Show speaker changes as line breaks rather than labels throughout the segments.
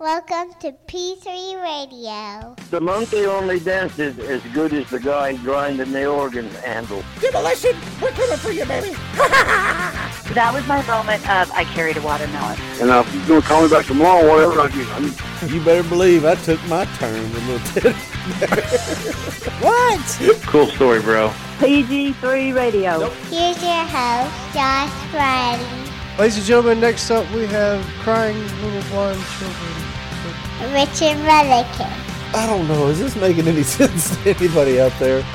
Welcome to P3 Radio.
The monkey only dances as good as the guy grinding the organ handle.
Demolition, we're coming for you, baby.
That was my moment of I carried a watermelon.
And uh, if you're going to call me back tomorrow, whatever, I, I mean,
You better believe I took my turn a little bit.
What?
cool story, bro.
PG3 Radio.
Here's your host, Josh Riley,
Ladies and gentlemen, next up we have crying little blind children.
Richard Mullican.
I don't know. Is this making any sense to anybody out there?
It's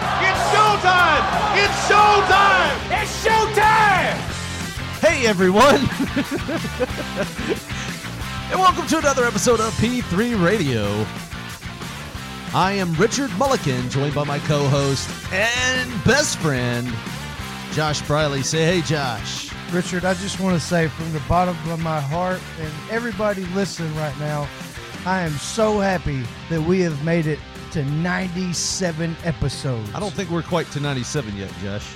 showtime! It's showtime! It's showtime!
Hey everyone! and welcome to another episode of P3 Radio. I am Richard Mulligan, joined by my co host and best friend, Josh Briley. Say hey, Josh.
Richard, I just want to say from the bottom of my heart and everybody listening right now, I am so happy that we have made it to 97 episodes.
I don't think we're quite to 97 yet, Josh.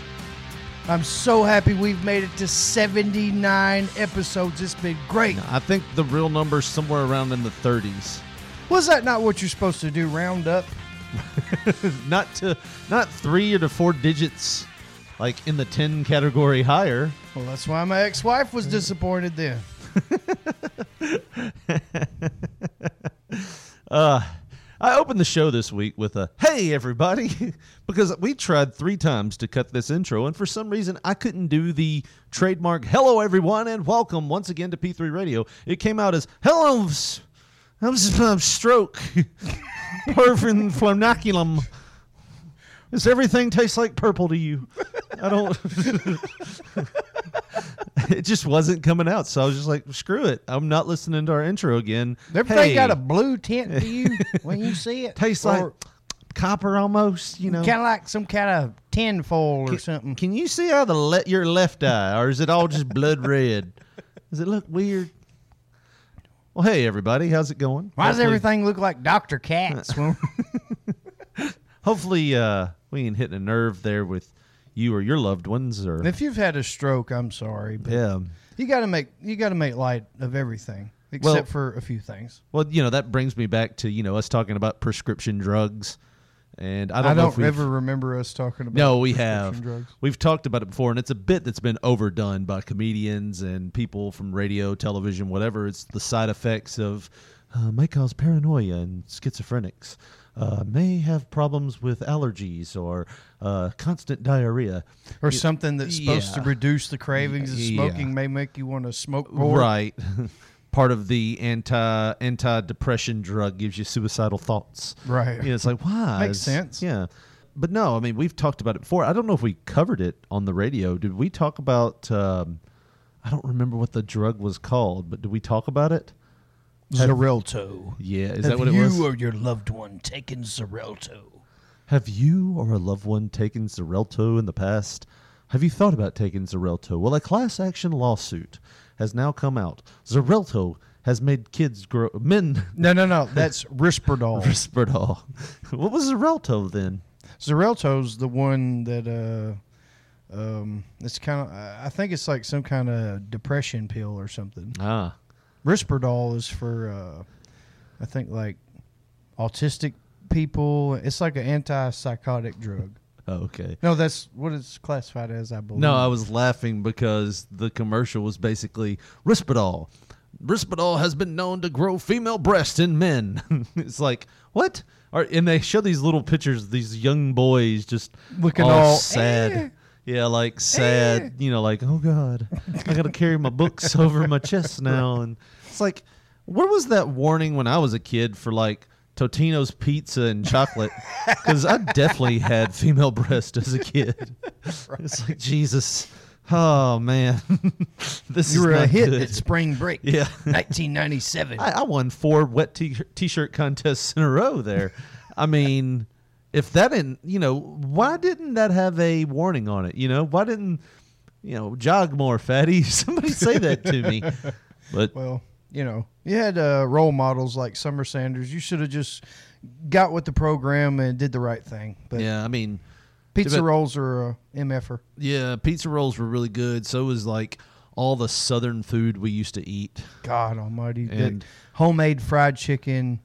I'm so happy we've made it to 79 episodes. It's been great.
I think the real number's somewhere around in the 30s.
Was that not what you're supposed to do? Round up?
not to not three or to four digits like in the 10 category higher.
Well, that's why my ex-wife was disappointed then.
Uh, I opened the show this week with a "Hey everybody," because we tried three times to cut this intro, and for some reason I couldn't do the trademark "Hello everyone" and welcome once again to P3 Radio. It came out as "Hello, I'm stroke, perfect flanoculum." Does everything taste like purple to you? I don't. it just wasn't coming out, so I was just like, "Screw it! I'm not listening to our intro again."
Everything
Hey.
got a blue tint to you when you see it.
tastes like copper almost, you know.
kind of like some kind of tin foil or something.
Can you see how the le- your left eye, or is it all just blood red? Does it look weird? Well, hey everybody, how's it going?
Why does everything look like Dr. Katz?
Hopefully, uh, we ain't hitting a nerve there with you or your loved ones, or
if you've had a stroke, I'm sorry, but
yeah.
you got to make you got to make light of everything except
Well-
for a few things.
Well, you know that brings me back to you know us talking about prescription drugs, and I
I
don't,
don't,
know if we've-
ever remember us talking about.
No, we
prescription
have.
drugs.
We've talked about it before, and it's a bit that's been overdone by comedians and people from radio, television, whatever. It's the side effects of uh, may cause paranoia and schizophrenics. Uh, may have problems with allergies or uh, constant diarrhea.
or something that's supposed to reduce the cravings of
Yeah.
smoking may make you want to smoke more.
Right. Part of the anti anti depression drug gives you suicidal thoughts.
Right.
Yeah, it's like why?
Makes
It's-
sense.
Yeah. But no, I mean we've talked about it before. I don't know if we covered it on the radio. Did we talk about um, I don't remember what the drug was called, but did we talk about it?
Xarelto.
Yeah, is that what it was?
you or your loved one taken Xarelto?
Have you or a loved one taken Xarelto in the past? Have you thought about taking Xarelto? Well, a class action lawsuit has now come out. Xarelto has made kids grow men
No, no, no. That's Risperdal.
Risperdal. what was Xarelto then?
Xarelto's the one that uh um it's kind of I think it's like some kind of depression pill or something.
Ah,
Risperdal is for uh I think like autistic people. It's like an antipsychotic drug.
okay.
No, that's what it's classified as, I believe.
No, I was laughing because the commercial was basically Risperdal. Risperdal has been known to grow female breasts in men. it's like what? Or, and they show these little pictures of these young boys just
Looking
all,
all,
sad.
"Eh."
Yeah, like sad. You know, like oh god, I got to carry my books over my chest now, and it's like, where was that warning when I was a kid for like Totino's pizza and chocolate? Because I definitely had female breast as a kid. It's like Jesus. Oh man, this
You
is
were a
not
hit
good.
at spring break.
Yeah.
1997.
I, I won four wet t- t-shirt contests in a row there. I mean, if that didn't, you know, why didn't that have a warning on it? You know, why didn't, you know, jog more, fatty? Somebody say that to me. But
Well, you know, you had uh, role models like Summer Sanders. You should have just got with the program and did the right thing. But
yeah, I mean,
pizza rolls are uh, MFer.
yeah, pizza rolls were really good. So was like all the southern food we used to eat.
God Almighty!
And-
homemade fried chicken,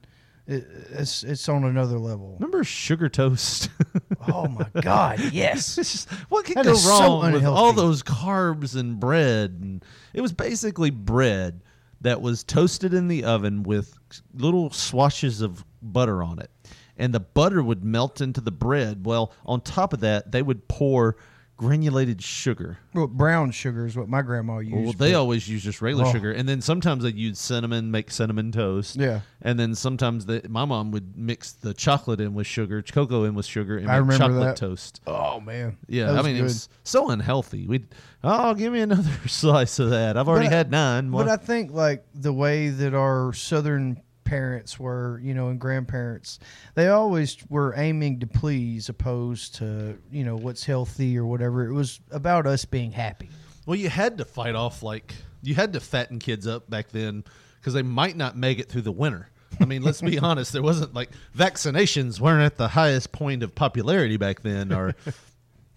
it, it's it's on another level.
Remember sugar toast?
Oh my God! Yes.
Just, what could
That
go
is so
wrong with all those carbs and bread? And it was basically bread that was toasted in the oven with little swashes of butter on it. And the butter would melt into the bread. Well, on top of that, they would pour granulated sugar.
Well, brown sugar is what my grandma used.
Well, they always use just regular
Oh.
sugar, and then sometimes they use cinnamon, make cinnamon toast.
Yeah.
and then sometimes they, my mom would mix the chocolate in with sugar, cocoa in with sugar, and
I
make chocolate
that.
toast.
Oh man.
Yeah, I mean it was so unhealthy. We, oh, give me another slice of that. I've already
But
had nine.
But I think like the way that our southern parents were, you know, and grandparents, they always were aiming to please, opposed to you know what's healthy or whatever. It was about us being happy.
well, you had to fight off like you had to fatten kids up back then because they might not make it through the winter. I mean, let's be honest. There wasn't like vaccinations weren't at the highest point of popularity back then, or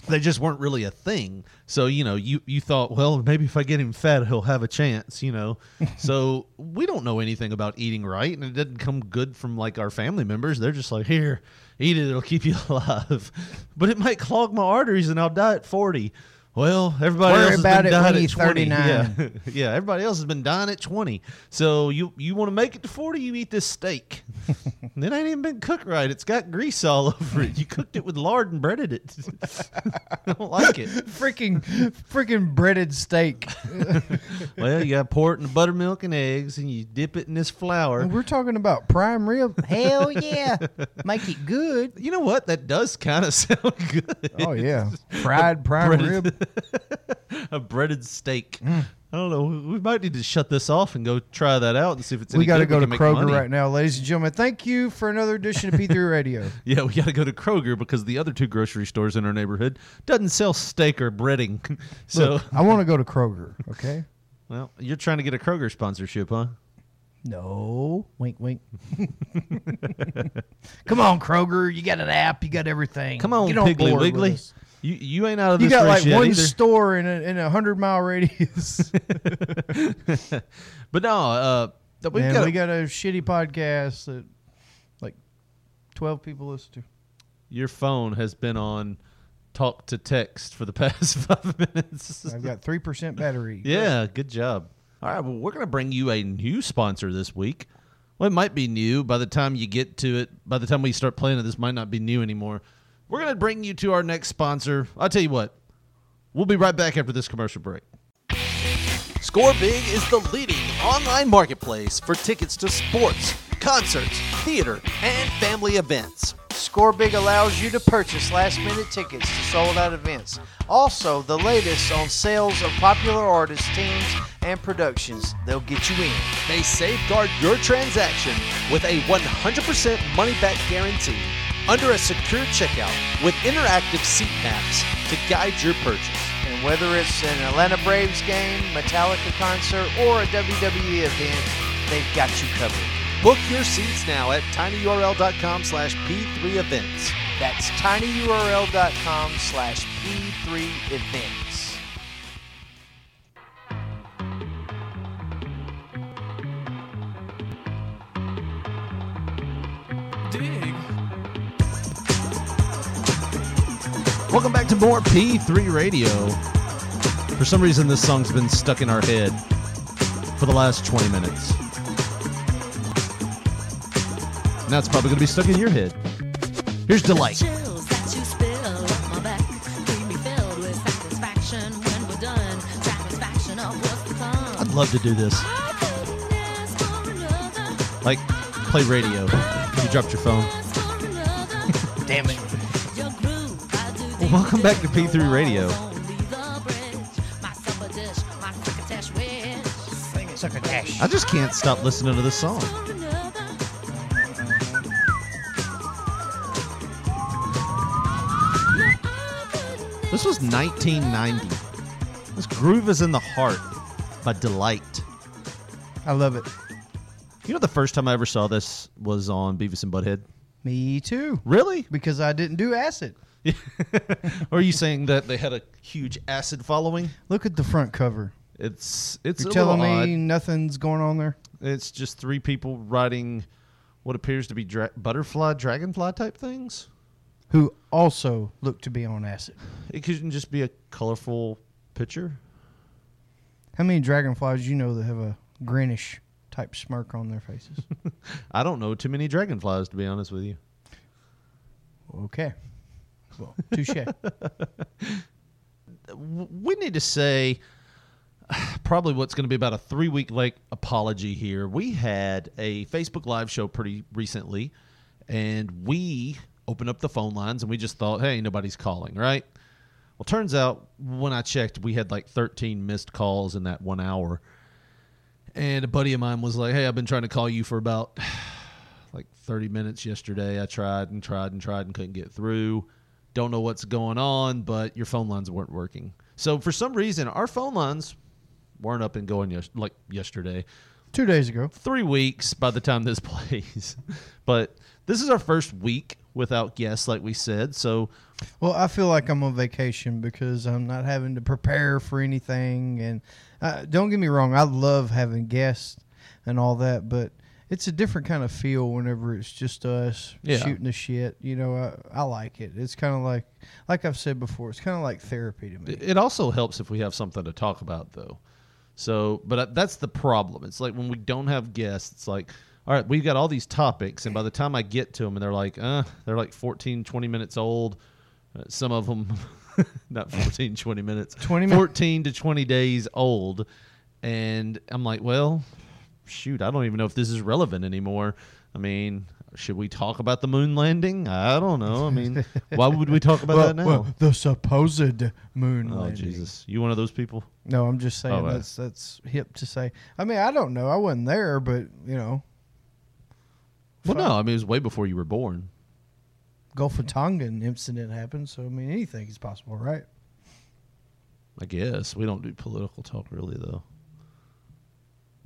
they just weren't really a thing. So you know, you you thought, well, maybe if I get him fat, he'll have a chance. You know, so we don't know anything about eating right, and it didn't come good from like our family members. They're just like, here, eat it; it'll keep you alive. But it might clog my arteries, and I'll die at forty. Well, everybody
Worry
else has been
it
dying at 20.
39.
Yeah. yeah, everybody else has been dying at 20. So you you want to make it to 40, you eat this steak. it ain't even been cooked right. It's got grease all over it. You cooked it with lard and breaded it. I don't like it.
Freaking, freaking breaded steak.
Well, you got to pour it in buttermilk and eggs, and you dip it in this flour.
We're talking about prime rib. Hell yeah, make it good.
You know what? That does kind of sound good.
Oh yeah, fried prime rib.
a breaded steak.
Mm.
I don't know. We might need to shut this off and go try that out and see if it's.
We
got to
go to Kroger right now, ladies and gentlemen. Thank you for another edition of P3 Radio.
Yeah, we got to go to Kroger because the other two grocery stores in our neighborhood doesn't sell steak or breading. so,
Look, I want to go to Kroger. Okay.
well, you're trying to get a Kroger sponsorship, huh?
No. Wink, wink. Come on, Kroger. You got an app. You got everything.
Come on,
Get
Piggly Wiggly. You you ain't out of this.
You
got
like one
either.
store in a in a hundred mile radius.
but no, uh, we got
we got a shitty podcast that like twelve people listen to.
your phone has been on talk to text for the past five minutes.
I've got three percent battery.
Yeah, good job. All right, well, we're going to bring you a new sponsor this week. Well, it might be new by the time you get to it. By the time we start playing it, this might not be new anymore. We're going to bring you to our next sponsor. I'll tell you what, we'll be right back after this commercial break.
Score Big is the leading online marketplace for tickets to sports, concerts, theater, and family events.
Score Big allows you to purchase last minute tickets to sold out events. Also, the latest on sales of popular artists, teams, and productions. They'll get you in.
They safeguard your transaction with a 100% money back guarantee under a secure checkout with interactive seat maps to guide your purchase.
And whether it's an Atlanta Braves game, Metallica concert, or a WWE event, they've got you covered.
Book your seats now at tinyurl.com slash p3events.
That's tinyurl.com slash p3events.
Welcome back to more P3 Radio. For some reason, this song's been stuck in our head for the last 20 minutes. Now it's probably going to be stuck in your head. Here's Deee-Lite.
Chills that you spill up my back leave me filled with satisfaction when we're done. Satisfaction of what's to come.
I'd love to do this.
I couldn't ask for another,
Like, play radio. You dropped your phone. welcome back to P3 Radio.
Only the bridge, my supper dish, my crocketesh wish.
Sing it, suck a dash.
I just can't stop listening to this song. This was 1990. This Groove is in the Heart by Deee-Lite.
I love it.
You know, the first time I ever saw this was on Beavis and Butthead.
Me too.
Really?
Because I didn't do acid.
are you saying that they had a huge acid following?
Look at the front cover.
It's it's
You're telling me
odd.
nothing's going on there?
It's just three people riding what appears to be dra- butterfly, dragonfly type things.
Who also look to be on acid.
It couldn't just be a colorful picture.
How many dragonflies do you know that have a greenish type smirk on their faces?
I don't know too many dragonflies to be honest with you.
okay. Well, touche.
We need to say probably what's going to be about a three week late apology here. We had a Facebook Live show pretty recently, and we opened up the phone lines and we just thought, hey, nobody's calling, right? Well, turns out when I checked, we had like 13 missed calls in that one hour. And a buddy of mine was like, hey, I've been trying to call you for about like 30 minutes yesterday. I tried and tried and tried and couldn't get through. Don't know what's going on, but your phone lines weren't working. So for some reason, our phone lines weren't up and going yes- like yesterday.
Two days ago.
Three weeks by the time this plays. but this is our first week without guests, like we said. So
Well, I feel like I'm on vacation because I'm not having to prepare for anything. And uh, don't get me wrong, I love having guests and all that, but it's a different kind of feel whenever it's just us
Yeah.
shooting the shit. You know, I, I like it. It's kind of like, like I've said before, it's kind of like therapy to me.
It- also helps if we have something to talk about, though. So, but uh, that's the problem. It's like when we don't have guests, it's like, all right, we've got all these topics, and by the time I get to them, and they're like, uh, they're like 14, 20 minutes old. Uh, some of them, not 14, 20 minutes,
20 min-
14 to 20 days old. And I'm like, well, shoot, I don't even know if this is relevant anymore. I mean, should we talk about the moon landing? I don't know. I mean, why would we talk about
Well-
that now?
well, the supposed moon landing.
oh,
landing.
Jesus. You one of those people?
No, I'm just saying
Oh, uh,
that's that's hip to say. I mean, I don't know. I wasn't there, but you know,
Well, no, I mean, it was way before you were born.
Gulf of Tonkin incident happened. So I mean, anything is possible, right?
I guess. We don't do political talk, really, though.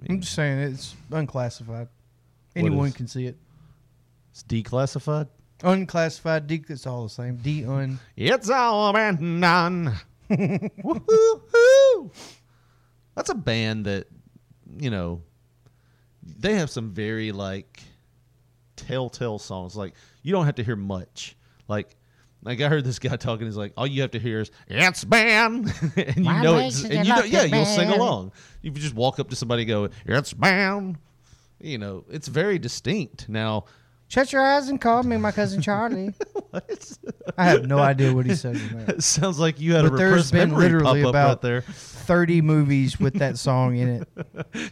I'm just saying it's unclassified. Anyone
is-
can see it.
It's declassified?
Unclassified, D. It's all the same. D un.
It's all been done. Woo-hoo-hoo. That's a band that, you know, they have some very, like, telltale songs. Like, you don't have to hear much. Like, like I heard this guy talking. He's like, all you have to hear is "It's band," and you
My
know, it's, and you know, yeah, you'll sing along. You just walk up to somebody, and go, "It's band." You know, it's very distinct. Now,
Shut your eyes and call me my cousin Charlie. I have no idea what he says in that.
it sounds like you had
But
a
there's
repressed
been
memory
literally
pop up
about
right there.
30 movies with that song in it.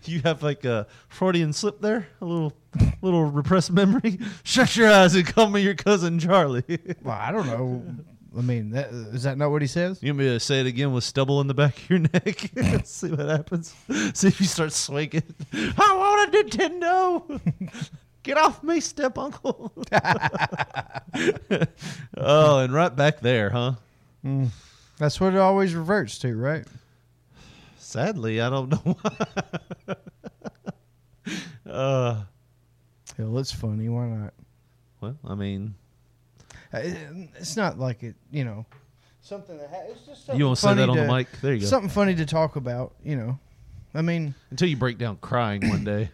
You have like a Freudian slip there, a little, little repressed memory. Shut your eyes and call me your cousin Charlie.
Well, I don't know. I mean, that, is that not what he says?
You want me to say it again with stubble in the back of your neck? See what happens. See if you start swinging. I want a Nintendo. Get off me, step uncle. oh, and right back there, huh?
Mm. That's what it always reverts to, right?
Sadly, I don't know why. uh,
Hell, it's funny. Why not?
well, I mean,
Uh, It's not like it, you know, something that ha- it's just something
You wanna say that on the mic? There you go.
Something funny to talk about, you know. I mean,
until you break down crying one day.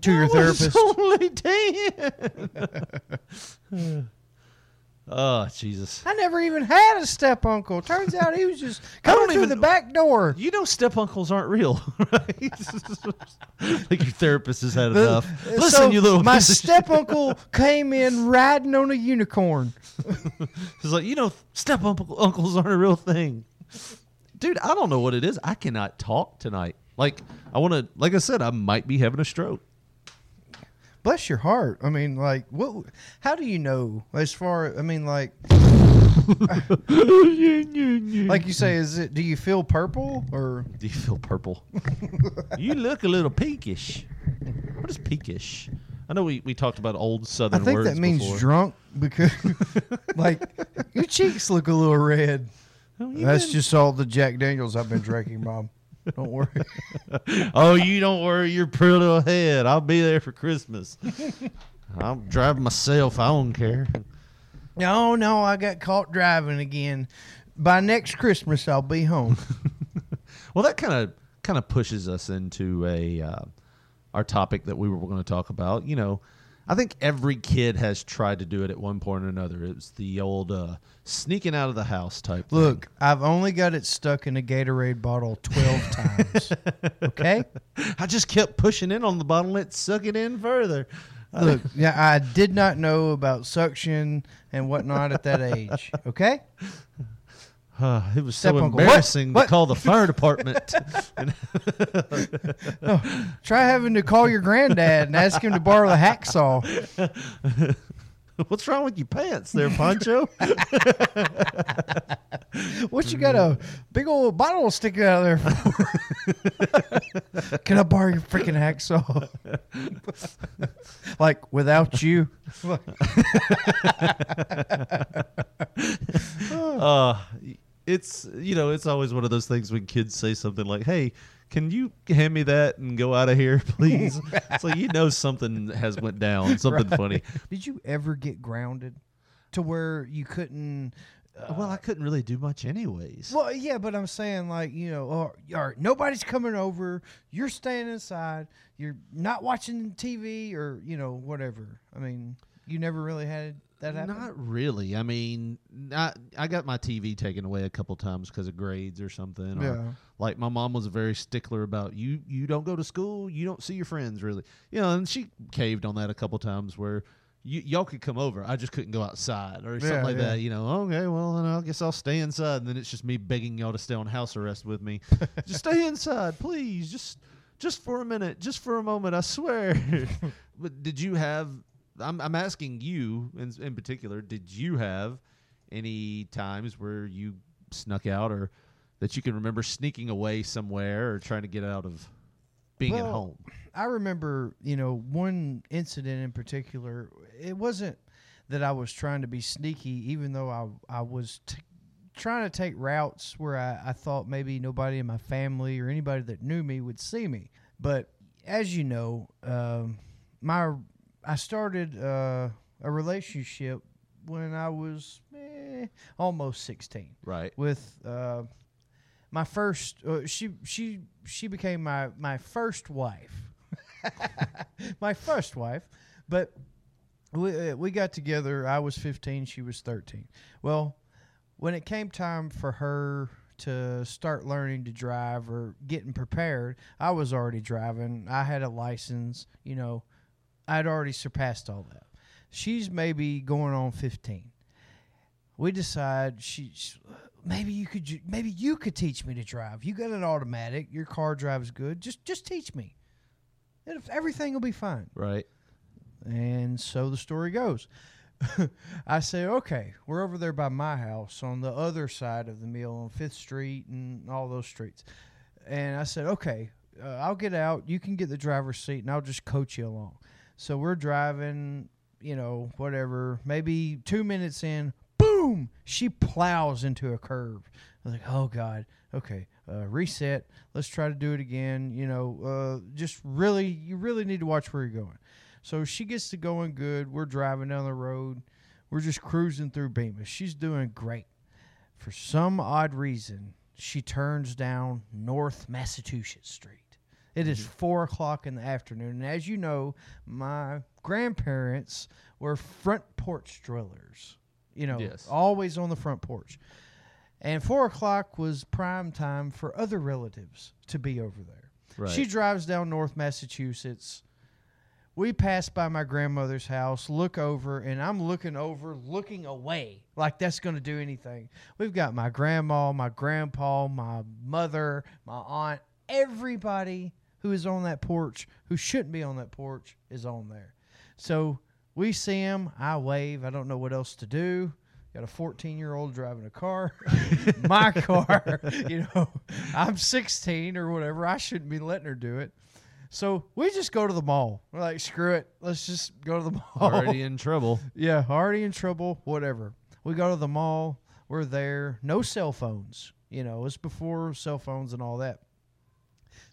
To your therapist.
only ten. oh Jesus!
I never even had a step uncle. Turns out he was just coming through
even-
the back door.
You know, step uncles aren't real, right? like your therapist has had
The-
enough.
Uh, so
Listen, you little
My
piece of shit.
step uncle came in riding on a unicorn.
It's like you know, step uncle uncles aren't a real thing, dude. I don't know what it is. I cannot talk tonight. Like I want to. Like I said, I might be having a stroke.
Bless your heart. I mean, like, what? How do you know? As far, I mean, like, like you say, is it? Do you feel purple or?
Do you feel purple? you look a little peakish. What is peakish? I know we, we talked about old Southern.
I think
words
that means
before.
drunk because, like, your cheeks look a little red.
you
That's
been-
just all the Jack Daniels I've been drinking, Bob. Don't worry.
oh, you don't worry your pretty little head. I'll be there for Christmas. I'll drive myself. I don't care.
No, no, I got caught driving again. By next Christmas, I'll be home.
Well, that kind of kind of pushes us into a uh, our topic that we were going to talk about. You know, I think every kid has tried to do it at one point or another. It's the old uh, sneaking out of the house type. thing.
Look, I've only got it stuck in a Gatorade bottle 12 times. Okay?
I just kept pushing in on the bottle and it suck it in further.
Look, yeah, I did not know about suction and whatnot at that age. Okay?
Uh, it was so
uncle.
Embarrassing
What?
to call the fire department. And-
Try having to call your granddad and ask him to borrow the hacksaw.
What's wrong with your pants there, Poncho?
What you got a big old bottle sticking out of there for? Can I borrow your freaking hacksaw? like without you.
uh, it's you know it's always one of those things when kids say something like, "Hey, can you hand me that and go out of here, please?" it's like you know something has went down, something
Right.
funny.
Did you ever get grounded to where you couldn't?
Uh, well, I couldn't really do much anyways.
Well, yeah, but I'm saying like you know, or, or nobody's coming over. You're staying inside. You're not watching TV or you know whatever. I mean, you never really had that happen.
Not really. I mean, not, I got my TV taken away a couple times because of grades or something. Or,
Yeah.
Like my mom was a very stickler about you. You don't go to school. You don't see your friends really. You know, and she caved on that a couple times where. You, y'all could come over. I just couldn't go outside or something
Yeah,
like
yeah.
that. You know, okay, well, then I guess I'll stay inside. And then it's just me begging y'all to stay on house arrest with me. just stay inside, please. Just, just for a minute, just for a moment. I swear. but did you have? I'm, I'm asking you in, in particular. Did you have any times where you snuck out, or that you can remember sneaking away somewhere, or trying to get out of being at home?
I remember, you know, one incident in particular. It wasn't that I was trying to be sneaky, even though I I was t- trying to take routes where I, I thought maybe nobody in my family or anybody that knew me would see me. But as you know, um, my I started uh, a relationship when I was eh, almost sixteen
Right.
with uh, my first. Uh, she she she became my my first wife, my first wife. But we uh, we got together. I was fifteen. She was thirteen. Well, when it came time for her to start learning to drive or getting prepared, I was already driving. I had a license. You know, I'd already surpassed all that. She's maybe going on fifteen we decide she, she- maybe you could maybe you could teach me to drive. You got an automatic. Your car drives good. Just just teach me. And everything will be fine.
Right.
And so the story goes. I say, okay, we're over there by my house on the other side of the mill on Fifth Street and all those streets. And I said, okay, uh, I'll get out. You can get the driver's seat, and I'll just coach you along. So we're driving, you know, whatever. Maybe two minutes in, boom, she plows into a curve. I was like, oh God, okay, uh, reset. Let's try to do it again. You know, uh, just really, you really need to watch where you're going. So she gets to going good. We're driving down the road. We're just cruising through Bemis. She's doing great. For some odd reason, she turns down North Massachusetts Street. It is mm-hmm. four o'clock in the afternoon. And as you know, my grandparents were front porch drillers. You know,
Yes.
always on the front porch. And four o'clock was prime time for other relatives to be over there.
Right.
She drives down North Massachusetts. We pass by my grandmother's house, look over, and I'm looking over, looking away, like that's going to do anything. We've got my grandma, my grandpa, my mother, my aunt, everybody who is on that porch, who shouldn't be on that porch, is on there. So we see him. I wave. I don't know what else to do. Got a 14 year old driving a car, my car. You know, I'm 16 or whatever. I shouldn't be letting her do it. So we just go to the mall. We're like, screw it. Let's just go to the mall.
Already in trouble.
Yeah, already in trouble, whatever. We go to the mall, we're there, no cell phones. You know, it's before cell phones and all that.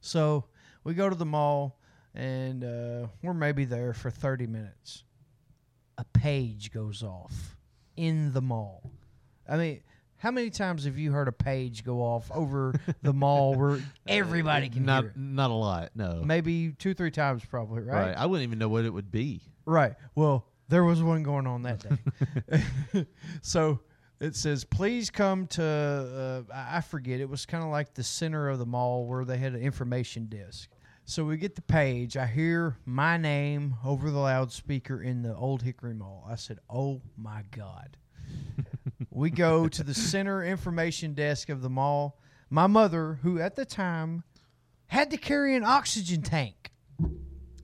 So we go to the mall and uh, we're maybe there for 30 minutes. A page goes off in the mall. I mean, How many times have you heard a page go off over the mall where everybody can
not
hear it?
not a lot. No,
Maybe two, three times, probably. Right.
right. I wouldn't even know what it would be.
Right. Well, there was one going on that day. so it says, please come to, uh, I forget, it was kind of like the center of the mall where they had an information desk. So we get the page. I hear my name over the loudspeaker in the Old Hickory Mall. I said, oh my God. we go to the center information desk of the mall. My mother, who at the time had to carry an oxygen tank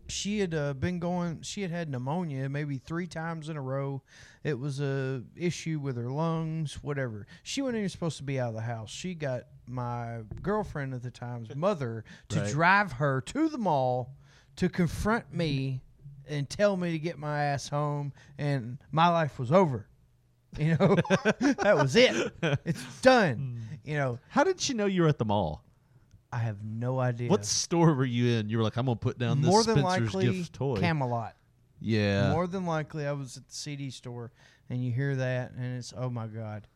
she had uh, been going she had had pneumonia maybe three times in a row. It was a issue with her lungs whatever. She wasn't even supposed to be out of the house. She got my girlfriend at the time's mother to
Right.
drive her to the mall to confront me and tell me to get my ass home and my life was over. You know? That was it. It's done. You know?
How did she know you were at the mall?
I have no idea
What store were you in? You were like, I'm gonna put down this
more than
Spencer's
likely
gift toy.
camelot
yeah,
More than likely, I was at the CD store, and you hear that, and it's oh my god.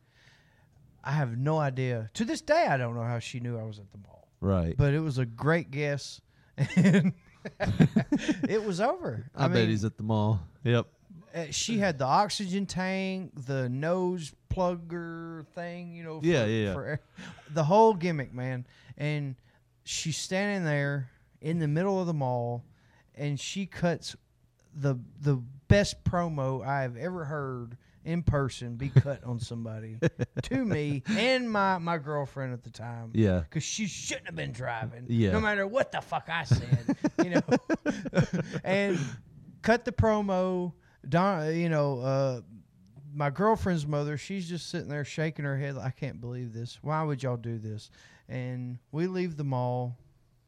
I have no idea. To this day, I don't know how she knew I was at the mall,
right.
but it was a great guess, and it was over.
I, bet he's at the mall. Yep.
uh, she had the oxygen tank, the nose plugger thing, you know. For,
Yeah, yeah, yeah.
For, the whole gimmick, man. And she's standing there in the middle of the mall, and she cuts the the best promo I have ever heard in person be cut on somebody to me and my my girlfriend at the time.
Yeah.
because she shouldn't have been driving.
Yeah.
no matter what the fuck I said, you know. and cut the promo. Don, you know, uh, my girlfriend's mother, she's just sitting there shaking her head. Like, I can't believe this. Why would y'all do this? And we leave the mall.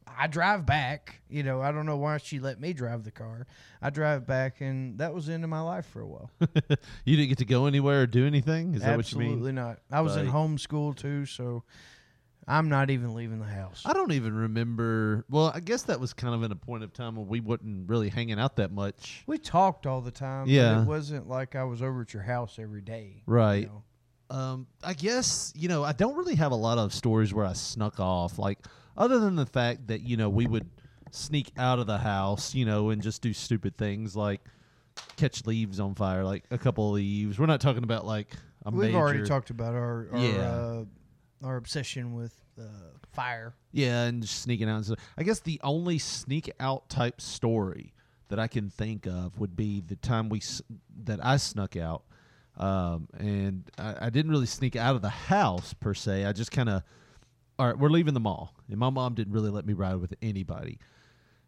I drive back. You know, I don't know why she let me drive the car. I drive back, and that was the end of my life for a while.
you didn't get to go anywhere or do anything. Is that what you mean?
Absolutely not. I was in
Right.
homeschool too, so I'm not even leaving the house.
I don't even remember. Well, I guess that was kind of in a point of time when we wasn't really hanging out that much.
We talked all the time.
Yeah.
But it wasn't like I was over at your house every day. you
Right.
know.
Um, I guess you know I don't really have a lot of stories where I snuck off, like other than the fact that you know we would sneak out of the house, you know, and just do stupid things like catch leaves on fire, like a couple of leaves. We're not talking about like a
We've
major,
already talked about our our,
Yeah.
uh, our obsession with uh, fire.
Yeah, and just sneaking out. And stuff. I guess the only sneak out type story that I can think of would be the time we s- that I snuck out, um, and I, I didn't really sneak out of the house per se. I just kind of, all right, we're leaving the mall, and my mom didn't really let me ride with anybody.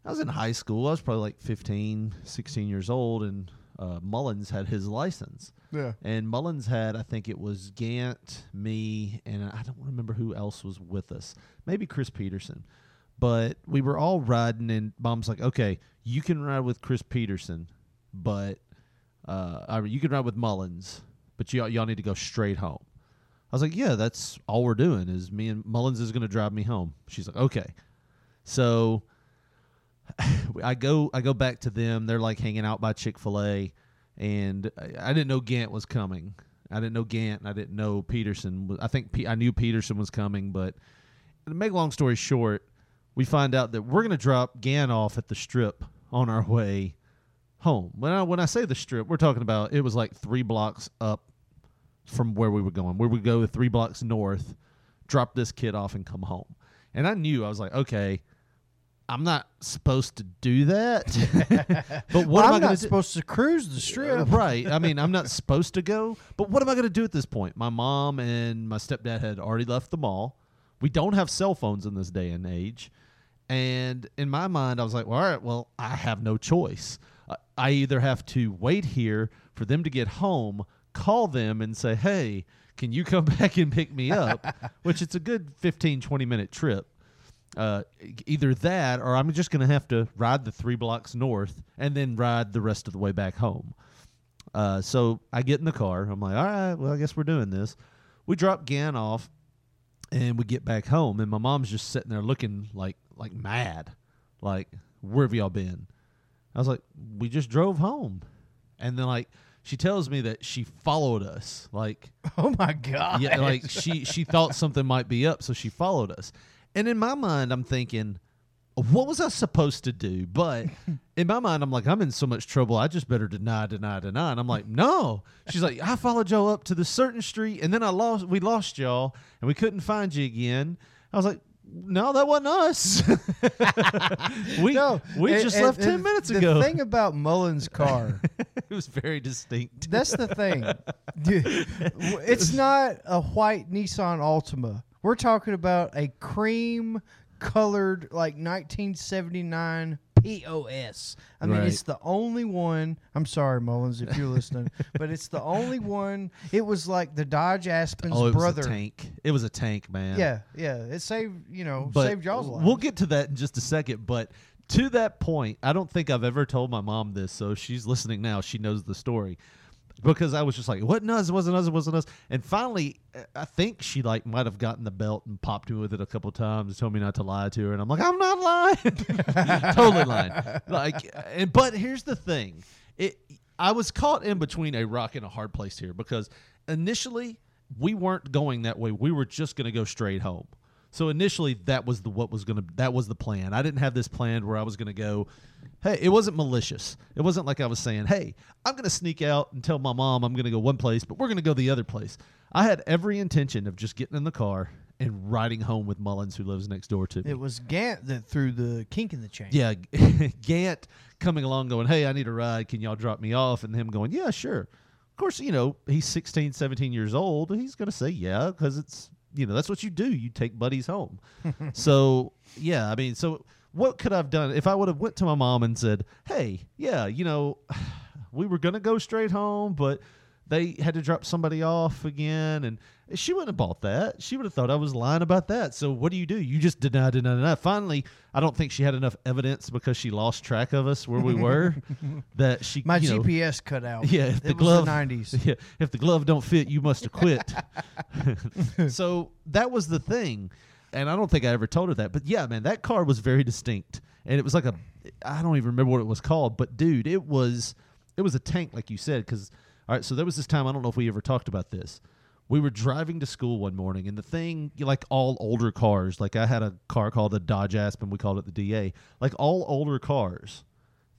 I was in high school. I was probably like 15, 16 years old, and uh, Mullins had his license.
Yeah.
And Mullins had, I think it was Gant, me, and I don't remember who else was with us. Maybe Chris Peterson. But we were all riding, and Mom's like, okay, you can ride with Chris Peterson, but uh, I mean, you can ride with Mullins, but y'all, y'all need to go straight home. I was like, yeah, that's all we're doing is me and Mullins is going to drive me home. She's like, okay. So I go I go back to them. They're like hanging out by Chick Fil A, and I, I didn't know Gant was coming. I didn't know Gant, I didn't know Peterson. I think P, I knew Peterson was coming, but to make a long story short, we find out that we're gonna drop Gant off at the strip on our way home. When I when I say the strip, we're talking about it was like three blocks up from where we were going. Where We would go three blocks north, drop this kid off, and come home. And I knew I was like, okay, I'm not supposed to do that. but what
Well,
am I
I'm
going
not supposed to cruise the strip.
Uh, right. I mean, I'm not supposed to go, but what am I going to do at this point? My mom and my stepdad had already left the mall. We don't have cell phones in this day and age. And in my mind, I was like, well, all right, well, I have no choice. I- either have to wait here for them to get home, call them and say, hey, can you come back and pick me up? Which it's a good 15, 20 minute trip. Uh, either that or I'm just going to have to ride the three blocks north and then ride the rest of the way back home. Uh, so I get in the car. I'm like, all right, well, I guess we're doing this. We drop Gant off and we get back home and my mom's just sitting there looking like like mad like where have y'all been i was like we just drove home and then like she tells me that she followed us. Like,
Oh my god.
yeah, like she she thought something might be up, so she followed us. And in my mind, I'm thinking, what was I supposed to do? But in my mind, I'm like, I'm in so much trouble. I just better deny, deny, deny. And I'm like, no. She's like, I followed y'all up to the certain street, and then I lost. We lost y'all, and we couldn't find you again. I was like. No, that wasn't us. we
No,
we
and-
just
and-
left ten minutes
the
ago.
The thing about Mullen's car,
it was very distinct.
that's the thing. It's not a white Nissan Altima. We're talking about a cream colored like 1979 POS. I mean,
Right.
it's the only one. I'm sorry, Mullins, if you're listening, but it's the only one. It was like the Dodge Aspen's
oh, it
brother.
was a tank. It was a tank, man.
Yeah, yeah. It saved you know
but
saved y'all's.
We'll get to that in just a second. But to that point, I don't think I've ever told my mom this, so she's listening now. She knows the story because I was just like, "What? Us, wasn't us, wasn't us." And finally, I think she like might have gotten the belt and popped me with it a couple times, and told me not to lie to her, and I'm like, "I'm not lying, totally lying." Like, and but here's the thing: it I was caught in between a rock and a hard place here because initially we weren't going that way; we were just going to go straight home. So initially, that was the what was gonna that was the plan. I didn't have this planned where I was gonna go. Hey, it wasn't malicious. It wasn't like I was saying, "Hey, I'm gonna sneak out and tell my mom I'm gonna go one place, but we're gonna go the other place." I had every intention of just getting in the car and riding home with Mullins, who lives next door to me.
it was Gant that threw the kink in the chain.
Yeah, Gant coming along going, "Hey, I need a ride. Can y'all drop me off?" And him going, "Yeah, sure." Of course, you know, he's 16, 17 years old. He's going to say, "Yeah," cuz it's, you know, that's what you do. You take buddies home. so, yeah, I mean, so what could I've done if I would have went to my mom and said, "Hey, yeah, you know, we were going to go straight home, but they had to drop somebody off again and she wouldn't have bought that. She would have thought i was lying about that. So what do you do? You just deny deny deny. Finally i don't think she had enough evidence because she lost track of us where we were that she
My
you know,
GPS cut out.
yeah if
it
the
was
glove
the 90s.
yeah if the glove don't fit you must have quit. So that was the thing and i don't think i ever told her that but yeah man that car was very distinct and it was like a i don't even remember what it was called but dude it was it was a tank like you said because all right so there was this time i don't know if we ever talked about this. We were driving to school one morning and the thing like all older cars like i had a car called the dodge aspen we called it the da like all older cars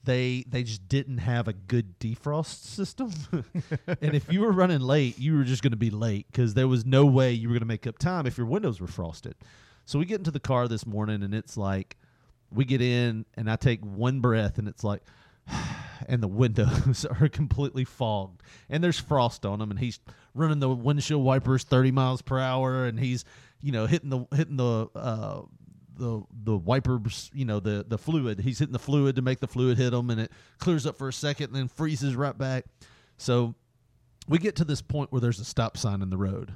they they just didn't have a good defrost system. And if you were running late you were just going to be late because there was no way you were going to make up time if your windows were frosted. So we get into the car this morning and it's like we get in and i take one breath and it's like and the windows are completely fogged. And there's frost on them and he's running the windshield wipers 30 miles per hour and he's you know hitting the hitting the uh the the wipers you know the the fluid. He's hitting the fluid to make the fluid hit him and it clears up for a second and then freezes right back. So we get to this point where there's a stop sign in the road.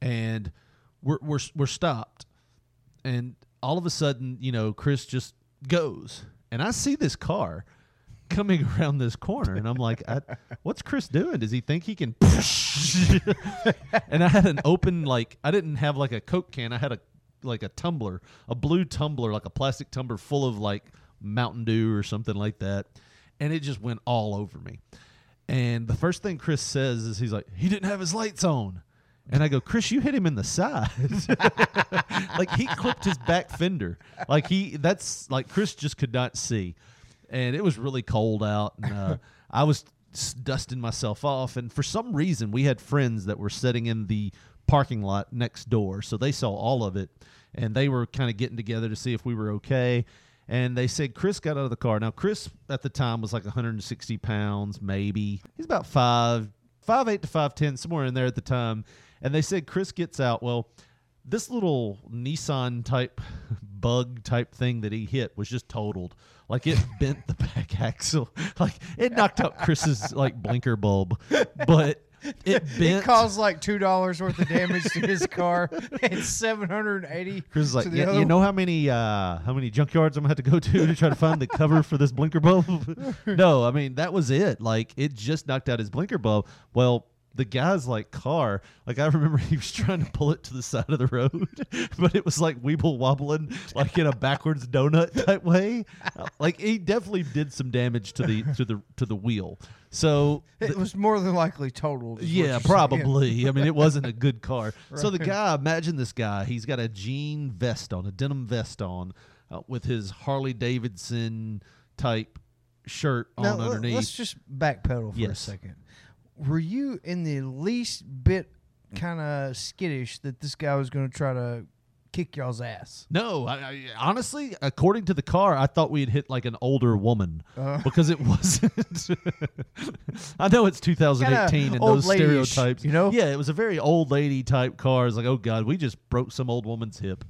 And we're we're we're stopped. And all of a sudden you know Chris just goes and I see this car coming around this corner and I'm like what's Chris doing? Does he think he can and I had an open like I didn't have like a coke can. I had a like a tumbler a blue tumbler like a plastic tumbler full of like Mountain Dew or something like that and it just went all over me. And the first thing Chris says is he's like he didn't have his lights on and I go, Chris, you hit him in the side. like he clipped his back fender. Like he, that's like Chris just could not see. And it was really cold out. And uh, I was dusting myself off. And for some reason, we had friends that were sitting in the parking lot next door. So they saw all of it. And they were kind of getting together to see if we were okay. And they said Chris got out of the car. Now, Chris at the time was like 160 pounds, maybe. He's about five, five eight to five ten, somewhere in there at the time. And they said Chris gets out. Well, this little Nissan type bug type thing that he hit was just totaled. Like it bent the back axle. Like it knocked out Chris's like blinker bulb, but it
It caused like two dollars worth of damage to his car and seven hundred and eighty.
Chris is like, yeah, you know how many uh, how many junkyards I'm gonna have to go to to try to find the cover for this blinker bulb? no, I mean that was it. Like it just knocked out his blinker bulb. Well, the guy's like car. Like I remember he was trying to pull it to the side of the road, but it was like weeble wobbling, like in a backwards donut type way. Like he definitely did some damage to the to the to the wheel. So
It was more than likely totaled.
yeah, probably. I mean, it wasn't a good car. So the guy, imagine this guy. He's got a jean vest on, a denim vest on, uh, with his Harley Davidson type shirt
Now,
on underneath.
Let's just backpedal for a second. Were you in the least bit kind of skittish that this guy was going to try to kick y'all's ass?
No, I, I, honestly, according to the car, I thought we had hit like an older woman
Uh.
because it wasn't. I know it's 2018 and those
lady-ish,
stereotypes.
you know?
Yeah, it was a very old lady type car. It's like, oh god, we just broke some old woman's hip.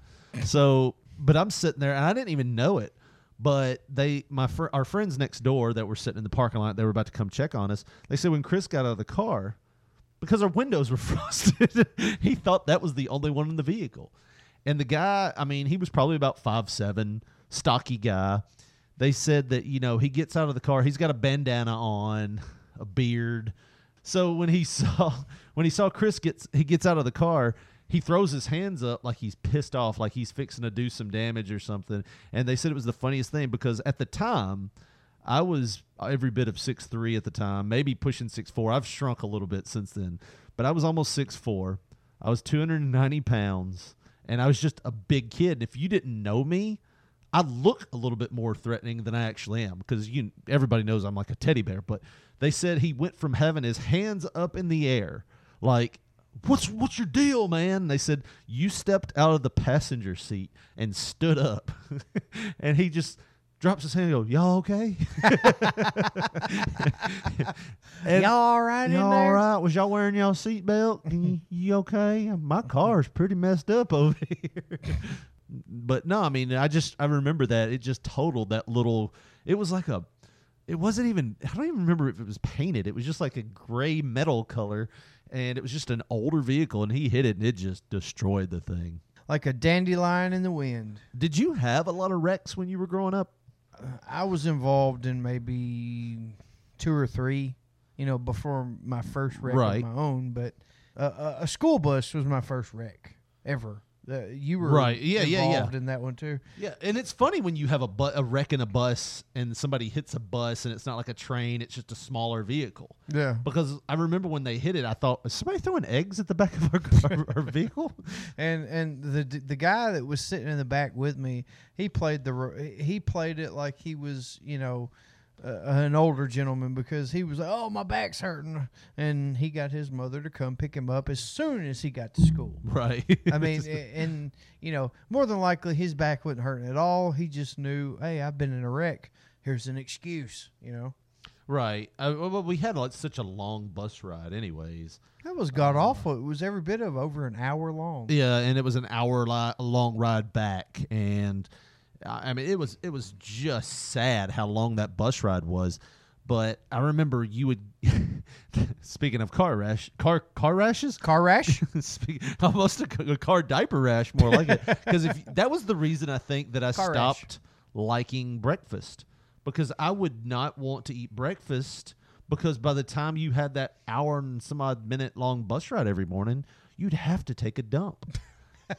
So, but I'm sitting there and I didn't even know it. But they, my fr- our friends next door that were sitting in the parking lot, they were about to come check on us. They said when Chris got out of the car, because our windows were frosted, he thought that was the only one in the vehicle. And the guy, I mean, he was probably about five seven, stocky guy. They said that you know he gets out of the car, he's got a bandana on, a beard. So when he saw when he saw Chris gets he gets out of the car, he throws his hands up like he's pissed off, like he's fixing to do some damage or something. And they said it was the funniest thing because at the time, I was every bit of six three at the time, maybe pushing six four. I've shrunk a little bit since then, but I was almost six four. I was two hundred and ninety pounds, and I was just a big kid. And if you didn't know me, I look a little bit more threatening than I actually am because you everybody knows I'm like a teddy bear. But they said he went from having his hands up in the air, like, "What's what's your deal, man?" And they said you stepped out of the passenger seat and stood up, and he just drops his hand and goes, "Y'all okay?" And-
Y'all all right in
Y'all
there?
all right? Was y'all wearing y'all seatbelt? you, you okay? My car's pretty messed up over here. but no, I mean, I just I remember that it just totaled that little. It was like a. It wasn't even. I don't even remember if it was painted. It was just like a gray metal color, and it was just an older vehicle. And he hit it, and it just destroyed the thing.
Like a dandelion in the wind.
Did you have a lot of wrecks when you were growing up?
I was involved in maybe two or three, you know, before my first wreck
Right.
of my own. But uh, a- a school bus was my first wreck ever. Uh, you were
Right. Yeah, yeah, yeah.
in that one too.
Yeah, and it's funny when you have a bu- a wreck in a bus and somebody hits a bus and it's not like a train; it's just a smaller vehicle.
Yeah.
Because I remember when they hit it, I thought, is somebody throwing eggs at the back of our, our, our vehicle?
and and the the guy that was sitting in the back with me, he played the ro- he played it like he was you know uh, an older gentleman because he was like, oh my back's hurting, and he got his mother to come pick him up as soon as he got to school.
Right.
I mean, and you know, more than likely his back wasn't hurting at all. He just knew, hey, I've been in a wreck. Here's an excuse, you know.
right. Uh, well, we had like such a long bus ride, anyways.
That was god awful. It was every bit of over an hour long.
Yeah, and it was an hour li- long ride back, and I I mean, it was it was just sad how long that bus ride was. But I remember you would. speaking of car rash, car car rashes,
car rash,
Speak, almost a, a car diaper rash, more like it. Because if that was the reason I think that I
Car rash.
stopped liking breakfast because I would not want to eat breakfast because by the time you had that hour and some odd minute long bus ride every morning, you'd have to take a dump.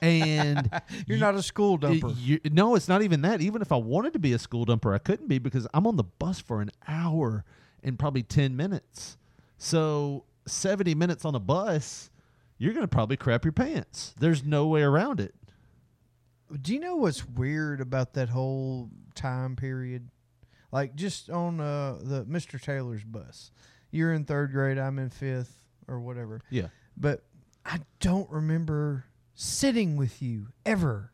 And
You're not a school dumper.
you- no, it's not even that. Even if I wanted to be a school dumper, I couldn't be because I'm on the bus for an hour and probably 10 minutes. So 70 minutes on a bus, you're going to probably crap your pants. There's no way around it.
Do you know what's weird about that whole time period? Like just on uh, the Mr. Taylor's bus. You're in third grade, I'm in fifth or whatever.
Yeah.
But I don't remember sitting with you ever.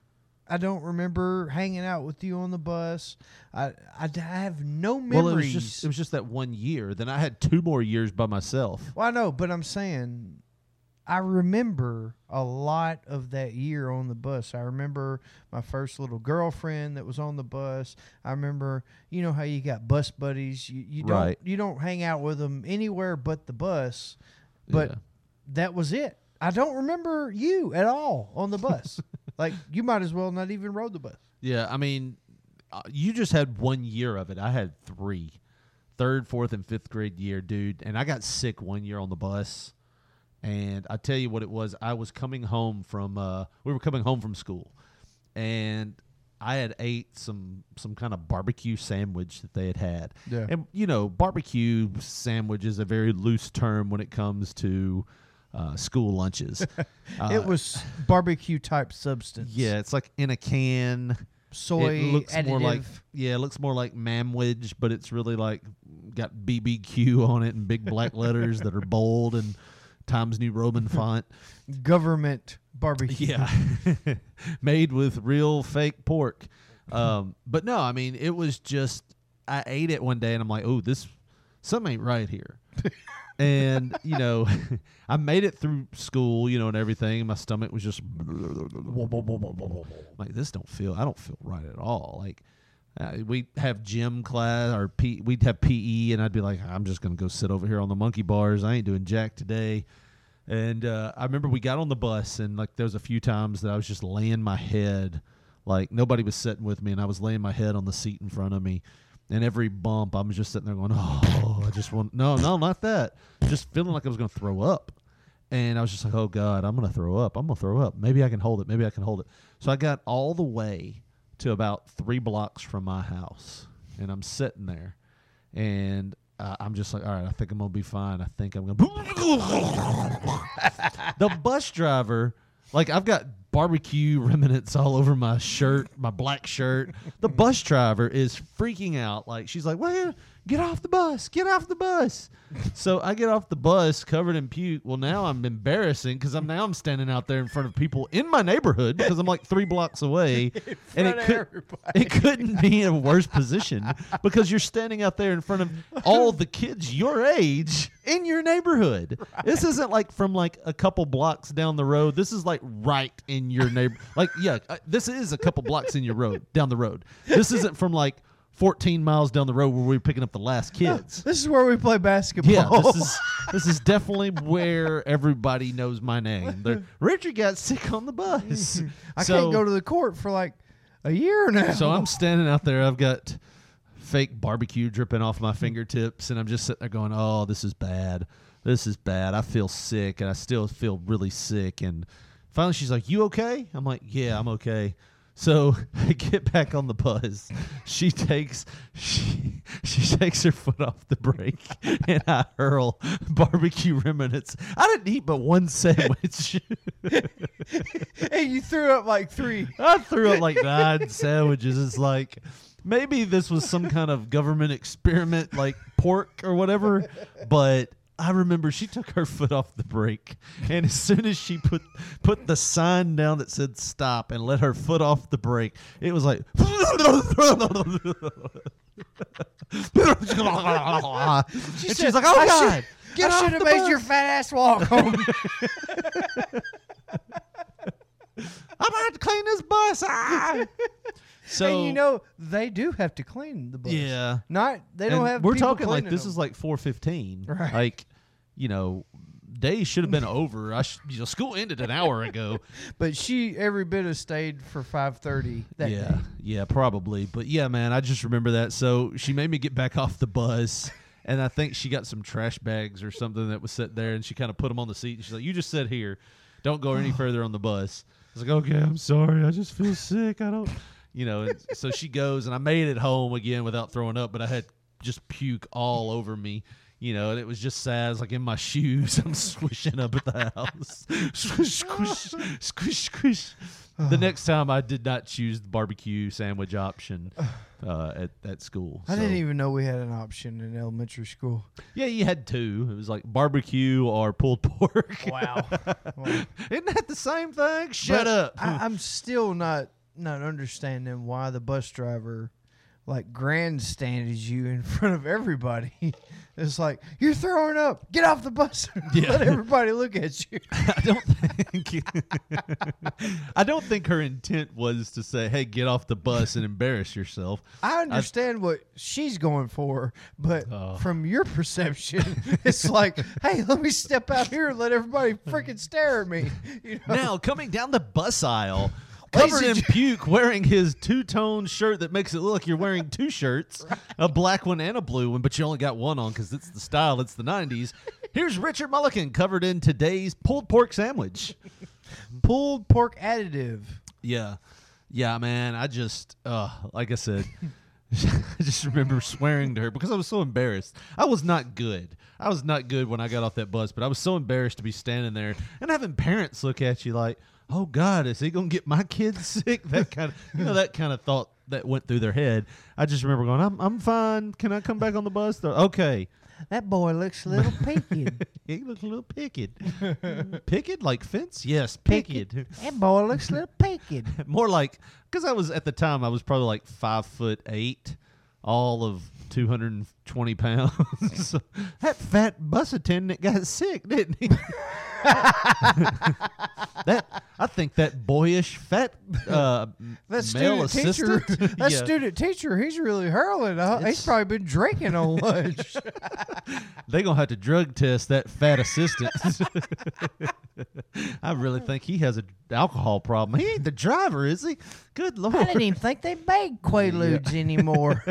I don't remember hanging out with you on the bus. I I have no memories.
Well, it was just it was just that one year. Then I had two more years by myself.
Well, I know, but I'm saying I remember a lot of that year on the bus. I remember my first little girlfriend that was on the bus. I remember, you know how you got bus buddies. You, you don't you don't hang out with them anywhere but the bus. But
Yeah.
that was it. I don't remember you at all on the bus. like you might as well not even rode the bus.
Yeah, I mean, uh, you just had one year of it. I had three, third, fourth, and fifth grade year, dude. And I got sick one year on the bus. And I tell you what it was. I was coming home from. Uh, we were coming home from school, and I had ate some some kind of barbecue sandwich that they had had.
Yeah.
And you know, barbecue sandwich is a very loose term when it comes to uh, school lunches. Uh,
it was barbecue type substance.
yeah, it's like in a can.
Soy
it looks more like
additive.
yeah, it looks more like Manwich, but it's really like got BBQ on it in big black letters that are bold and Times New Roman font.
government barbecue.
Yeah, made with real fake pork. Um, but no, I mean it was just I ate it one day and I'm like, oh, this something ain't right here. and you know, I made it through school, you know, and everything. My stomach was just like this. Don't feel. I don't feel right at all. Like uh, we have gym class or P, we'd have PE, and I'd be like, I'm just gonna go sit over here on the monkey bars. I ain't doing jack today. And uh, I remember we got on the bus, and like there was a few times that I was just laying my head, like nobody was sitting with me, and I was laying my head on the seat in front of me. And every bump, I'm just sitting there going, "Oh, I just want no, no, not that." Just feeling like I was going to throw up, and I was just like, "Oh God, I'm going to throw up. I'm going to throw up. Maybe I can hold it. Maybe I can hold it." So I got all the way to about three blocks from my house, and I'm sitting there, and uh, I'm just like, "All right, I think I'm to be fine. I think I'm going." to The bus driver, like, I've got barbecue remnants all over my shirt, my black shirt. The bus driver is freaking out. Like she's like, "Well, get off the bus! Get off the bus!" so I get off the bus covered in puke. Well, now I'm embarrassing because I'm now I'm standing out there in front of people in my neighborhood because I'm like three blocks away, and it could
everybody.
it couldn't be in a worse position because you're standing out there in front of all the kids your age in your neighborhood. This isn't like from like a couple blocks down the road. This is like right in your neighbor. Like yeah, uh, this is a couple blocks in your road down the road. This isn't from like 14 miles down the road where we are picking up the last kids.
This is where we play basketball.
Yeah, this is this is definitely where everybody knows my name. They're, Richard got sick on the bus.
I
So-
can't go to the court for like a year now.
so I'm standing out there. I've got fake barbecue dripping off my fingertips, and I'm just sitting there going, "Oh, this is bad. This is bad. I feel sick, and I still feel really sick." And finally, she's like, "You okay?" I'm like, "Yeah, I'm okay." So I get back on the bus. She takes she she takes her foot off the brake, and I hurl barbecue remnants. I didn't eat but one sandwich.
hey, you threw up like three.
I threw up like nine sandwiches. It's like maybe this was some kind of government experiment, like pork or whatever. But I remember she took her foot off the brake, and as soon as she put put the sign down that said stop and let her foot off the brake, it was like. and she's
said,
like, "Oh
"I
God,
should-
get
I should have made
bus."
your fat ass walk home.
I'm about to to clean this bus. Ah! So
and you know they do have to clean the bus.
Yeah.
Not they don't
And
have.
We're talking like this
them.
is like four fifteen.
Right.
Like, you know, days should have been over. I sh- you know, school ended an hour ago.
But she every bit has stayed for five thirty that
yeah,
day.
yeah, probably. But yeah, man, I just remember that. So she made me get back off the bus. And I think she got some trash bags or something that was sitting there, and she kind of put them on the seat. And she's like, "You just sit here, don't go any further on the bus." I was like, "Okay, I'm sorry. I just feel sick. I don't, you know." And so she goes, and I made it home again without throwing up, but I had just puke all over me. You know, and it was just sad. It's like in my shoes. I'm swishing up at the house. squish, squish, squish, squish. The next time I did not choose the barbecue sandwich option uh, at, at school.
I
So-
didn't even know we had an option in elementary school.
Yeah, you had two. It was like barbecue or pulled pork.
Wow.
Isn't that the same thing? Shut
But
up.
I, I'm still not not understanding why the bus driver like grandstanded you in front of everybody. It's like you're throwing up. Get off the bus.
Yeah.
Let everybody look at you.
I don't think I don't think her intent was to say, "Hey, get off the bus and embarrass yourself."
I understand what she's going for, but oh. from your perception, it's like, hey, let me step out here and let everybody freaking stare at me. You know?
Now coming down the bus aisle, covered in puke, wearing his two-tone shirt that makes it look like you're wearing two shirts, a black one and a blue one, but you only got one on because it's the style. It's the '90s. Here's Richard Mulliken covered in today's pulled pork sandwich.
Pulled pork additive.
Yeah. Yeah, man. I just, uh, like I said, I just remember swearing to her because I was so embarrassed. I was not good. I was not good when I got off that bus, but I was so embarrassed to be standing there and having parents look at you like, oh, God, is he going to get my kids sick? That kind of, you know, that kind of thought that went through their head. I just remember going, I'm, I'm fine. Can I come back on the bus? They're, okay.
That boy looks a little peaked.
he looks a little picked. picked like fence? Yes, picked.
that boy looks a little peaked.
More like because I was at the time I was probably like five foot eight, all of two hundred and twenty pounds. That fat bus attendant got sick, didn't he? that I think that boyish fat uh,
That
male
student teacher,
assistant.
that
yeah.
student teacher, he's really hurling. Uh, he's probably been drinking on lunch.
they gonna have to drug test that fat assistant. I really think he has an alcohol problem. He ain't the driver, is he? Good lord!
I didn't even think they made Quaaludes anymore.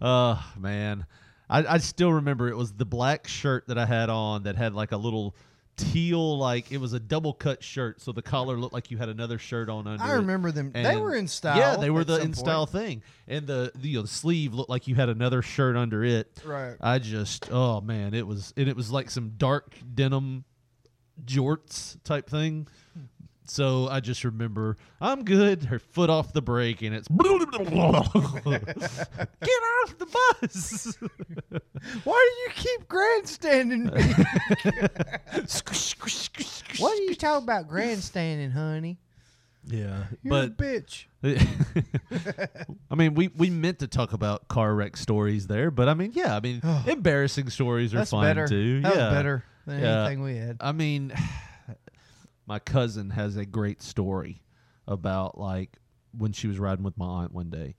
Oh man, I, I still remember it was the black shirt that I had on that had like a little teal, like it was a double cut shirt, so the collar looked like you had another shirt on under.
I
it.
remember them. They were in style.
Yeah, they were the in style thing, and the the, you know, the sleeve looked like you had another shirt under it.
Right.
I just oh man, it was and it was like some dark denim jorts type thing. So I just remember I'm good. Her foot off the brake, and it's get off the bus.
Why do you keep grandstanding me? what are you talking about grandstanding, honey?
yeah,
You're
but
a bitch.
I mean, we we meant to talk about car wreck stories there, but I mean, yeah, I mean, embarrassing stories are
That's
fine
better.
too.
That
yeah,
better than
Yeah.
anything we had.
I mean, my cousin has a great story about like when she was riding with my aunt one day,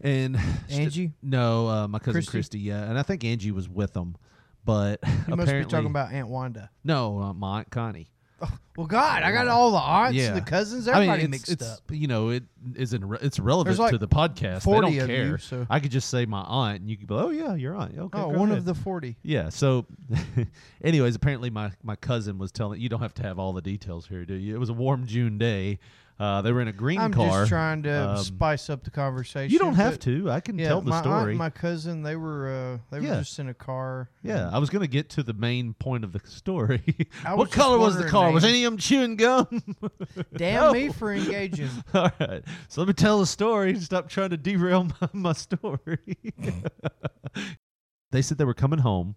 and
Angie?
no, uh, my cousin
Christy?
Christy? yeah, and I think Angie was with them, but
You must be talking about Aunt Wanda.
no, uh, my aunt Connie.
Well, God, I got all the aunts,
Yeah.
the cousins,
I mean,
everybody
it's-
mixed
it's,
up.
You know, it isn't. Re- it's relevant
like
to the podcast.
40
they don't care.
you, so-
I could just say my aunt, and you could be, oh yeah, your aunt. Okay,
Oh, one
ahead."
of the 40.
Yeah. So, anyways, apparently my my cousin was telling. You don't have to have all the details here, do you? It was a warm June day. Uh, they were in a green car.
I'm just trying to
Um,
spice up the conversation.
You don't have to. I can
yeah,
tell the
my
story.
and my cousin, they were uh, they were
Yeah.
just in a car.
yeah, I was going to get to the main point of the story. What color was the car? Was any of them chewing gum?
Damn
No.
me for engaging.
All right. So let me tell the story. Stop trying to derail my, my story. they said they were coming home.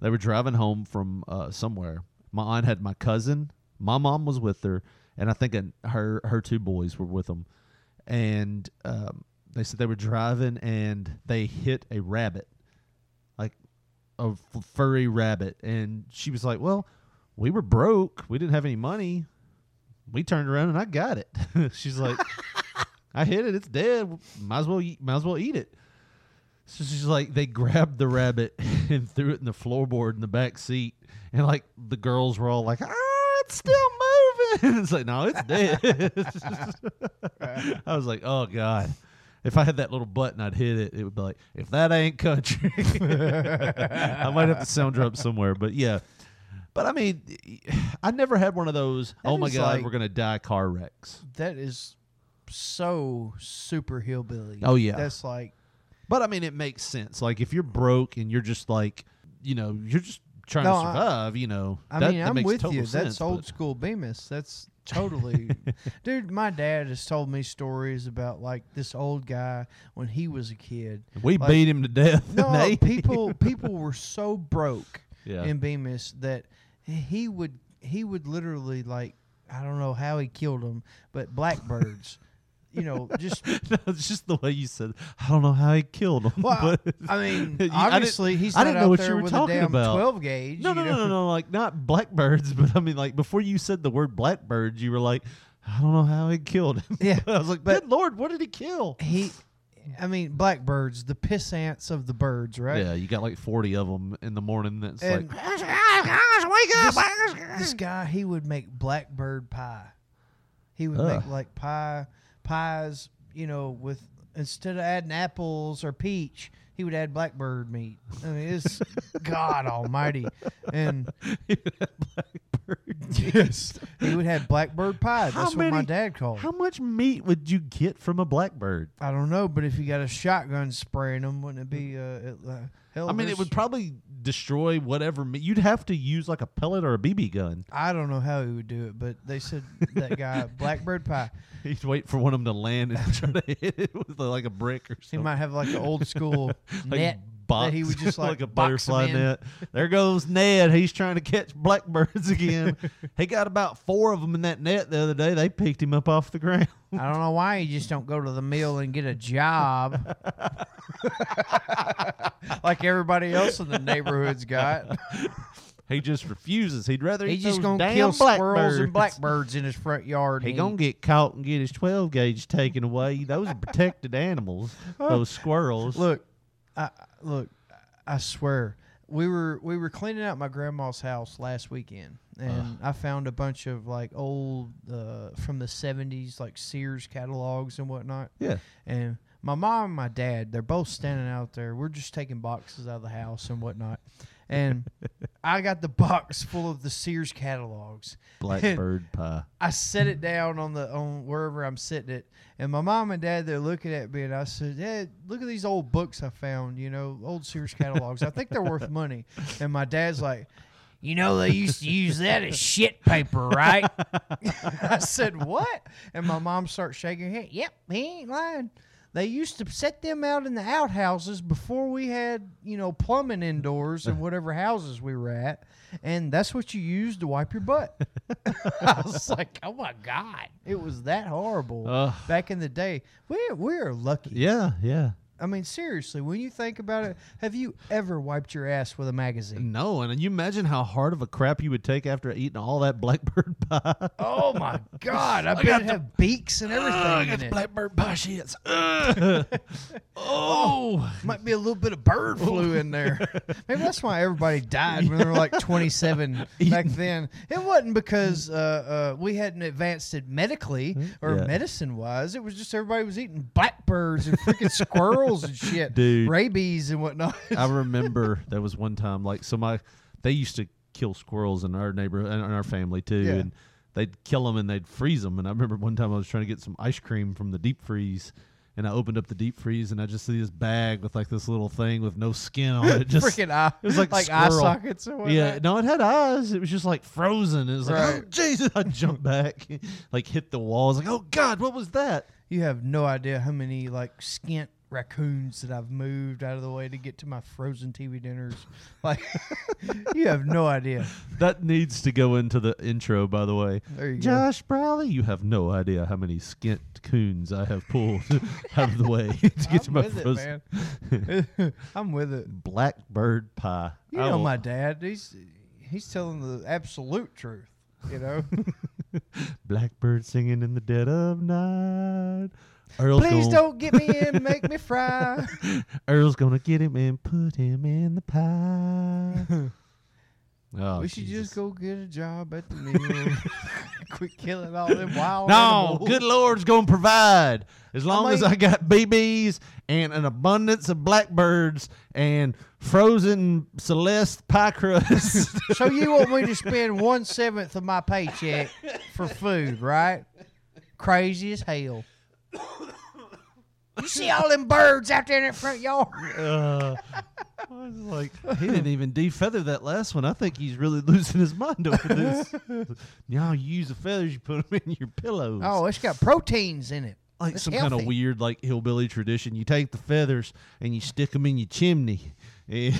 They were driving home from uh, somewhere. My aunt had my cousin. My mom was with her, and I think her her two boys were with them. And um, they said they were driving, and they hit a rabbit, like a f- furry rabbit. And she was like, "Well, we were broke. We didn't have any money we turned around and I got it. She's like, I hit it. It's dead. Might as well eat, might as well eat it. So she's like, they grabbed the rabbit and threw it in the floorboard in the back seat, and like the girls were all like, ah, it's still moving. it's like, no, it's dead. I was like, oh god. If I had that little button, I'd hit it. It would be like, if that ain't country, I might have to sound drop somewhere. But yeah, but I mean, I never had one of those.
That
oh my god,
like-
we're gonna die car wrecks.
That is so super hillbilly.
Oh, yeah.
that's like
But I mean, it makes sense. Like if you're broke and you're just like, you know, you're just trying
No,
to
I-
survive. you know,
I
that,
mean,
that
I'm
makes
with
total
you.
sense,
That's old school Bemis. That's totally, dude. My dad has told me stories about like this old guy when he was a kid.
We
Like,
beat him to death.
No, people people were so broke
Yeah.
in Bemis that he would he would literally like I don't know how he killed them, but blackbirds. You know, just
no, it's just the way you said. I don't know how he killed him.
Well,
but
I mean, obviously he's
I didn't know
out
what
there
you were talking
a
about.
12 gauge.
No, no, no, no, no, like not blackbirds, but I mean, like before you said the word blackbirds, you were like, I don't know how he killed him.
Yeah,
I was like, good lord, what did he kill?
He, I mean, blackbirds, the piss ants of the birds, right?
Yeah, you got like forty of them in the morning. That's
And-
like,
This, this guy, he would make blackbird pie. He would
Ugh.
make like pie pies, you know, with instead of adding apples or peach, he would add blackbird meat. I mean, it's God Almighty, and blackbird. yes, he would have blackbird pie.
How
That's what my dad called.
How much meat would you get from a blackbird?
I don't know, but if you got a shotgun spraying them, wouldn't it be? Uh, it, uh, hell,
I mean, it
there's-
would probably destroy whatever. You'd have to use like a pellet or a BB gun.
I don't know how he would do it, but they said that guy blackbird pie.
He'd wait for one of them to land and try to hit it with like a brick or
He
something.
might have like an old school
Like
net
box,
that he would just like,
a butterfly net. There goes Ned. He's trying to catch blackbirds again. he got about four of them in that net the other day. They picked him up off the ground.
I don't know why you just don't go to the mill and get a job like everybody else in the neighborhood's got.
He just refuses. He'd rather
He's just gonna kill squirrels and blackbirds in his front yard.
He gonna get caught and get his twelve gauge taken away. Those are protected animals. Those squirrels.
Look, I, look, I swear, we were we were cleaning out my grandma's house last weekend, and I found a bunch of like old uh, from the '70s, like Sears catalogs and whatnot.
Yeah.
And my mom and my dad, they're both standing out there. We're just taking boxes out of the house and whatnot. And I got the box full of the Sears catalogs.
Blackbird pie.
I set it down on the on wherever I'm sitting it, and my mom and dad they're looking at me, and I said, "Dad, look at these old books I found. You know, old Sears catalogs. I think they're worth money." And my dad's like, "You know, they used to use that as shit paper, right?" I said, "What?" And my mom starts shaking her head. Yep, he ain't lying. They used to set them out in the outhouses before we had, you know, plumbing indoors and whatever houses we were at, and that's what you used to wipe your butt. I was like, oh my god, it was that horrible
Ugh.
back in the day. We we are lucky.
Yeah, yeah.
I mean, seriously, when you think about it, have you ever wiped your ass with a magazine?
No, and you imagine how hard of a crap you would take after eating all that blackbird pie.
Oh my god, I, bet
got
it
the-
have beaks and everything
I
in it.
blackbird pie shits. oh,
Might be a little bit of bird flu in there. Maybe that's why everybody died when they were like 27 back then. It wasn't because uh, uh, we hadn't advanced it medically or
Yeah.
medicine wise. It was just everybody was eating blackbirds and freaking squirrels and shit,
Dude.
rabies and whatnot.
I remember there was one time like so my they used to kill squirrels in our neighborhood and our family too,
Yeah.
and they'd kill them and they'd freeze them. And I remember one time I was trying to get some ice cream from the deep freeze. And I opened up the deep freeze and I just see this bag with like this little thing with no skin on it. Just
Freaking eye-
it was like,
like eye sockets or
Yeah, no, it had eyes. It was just like frozen. It was like, oh Jesus! I jumped back, like hit the wall. I was like, oh God, what was that?
You have no idea how many like skint raccoons that I've moved out of the way to get to my frozen TV dinners. Like, you have no idea.
That needs to go into the intro, by the way.
There you go.
Josh Brawley, you have no idea how many skint coons I have pulled out of the way to get to
I'm
my
with it, man. I'm with it.
Blackbird pie.
You
I
know my dad. He's he's telling the absolute truth. You know.
Blackbird singing in the dead of night. Earl's
Please
gonna,
don't get me in, make me fry.
Earl's gonna get him and put him in the pie. oh,
we should
Jesus.
just go get a job at the mill. Quit killing all them wild
No,
animals.
good Lord's gonna provide. As long as
mean-
I got BBs and an abundance of blackbirds and frozen Celeste pie crust.
So you want me to spend one seventh of my paycheck for food, right? Crazy as hell. You see all them birds out there in that front yard?
uh, I was like, he didn't even defeather that last one. I think he's really losing his mind over this. now you use the feathers, you put them in your pillows.
Oh, it's got proteins in it.
like
it's
some kind of weird like hillbilly tradition. You take the feathers and you stick them in your chimney. And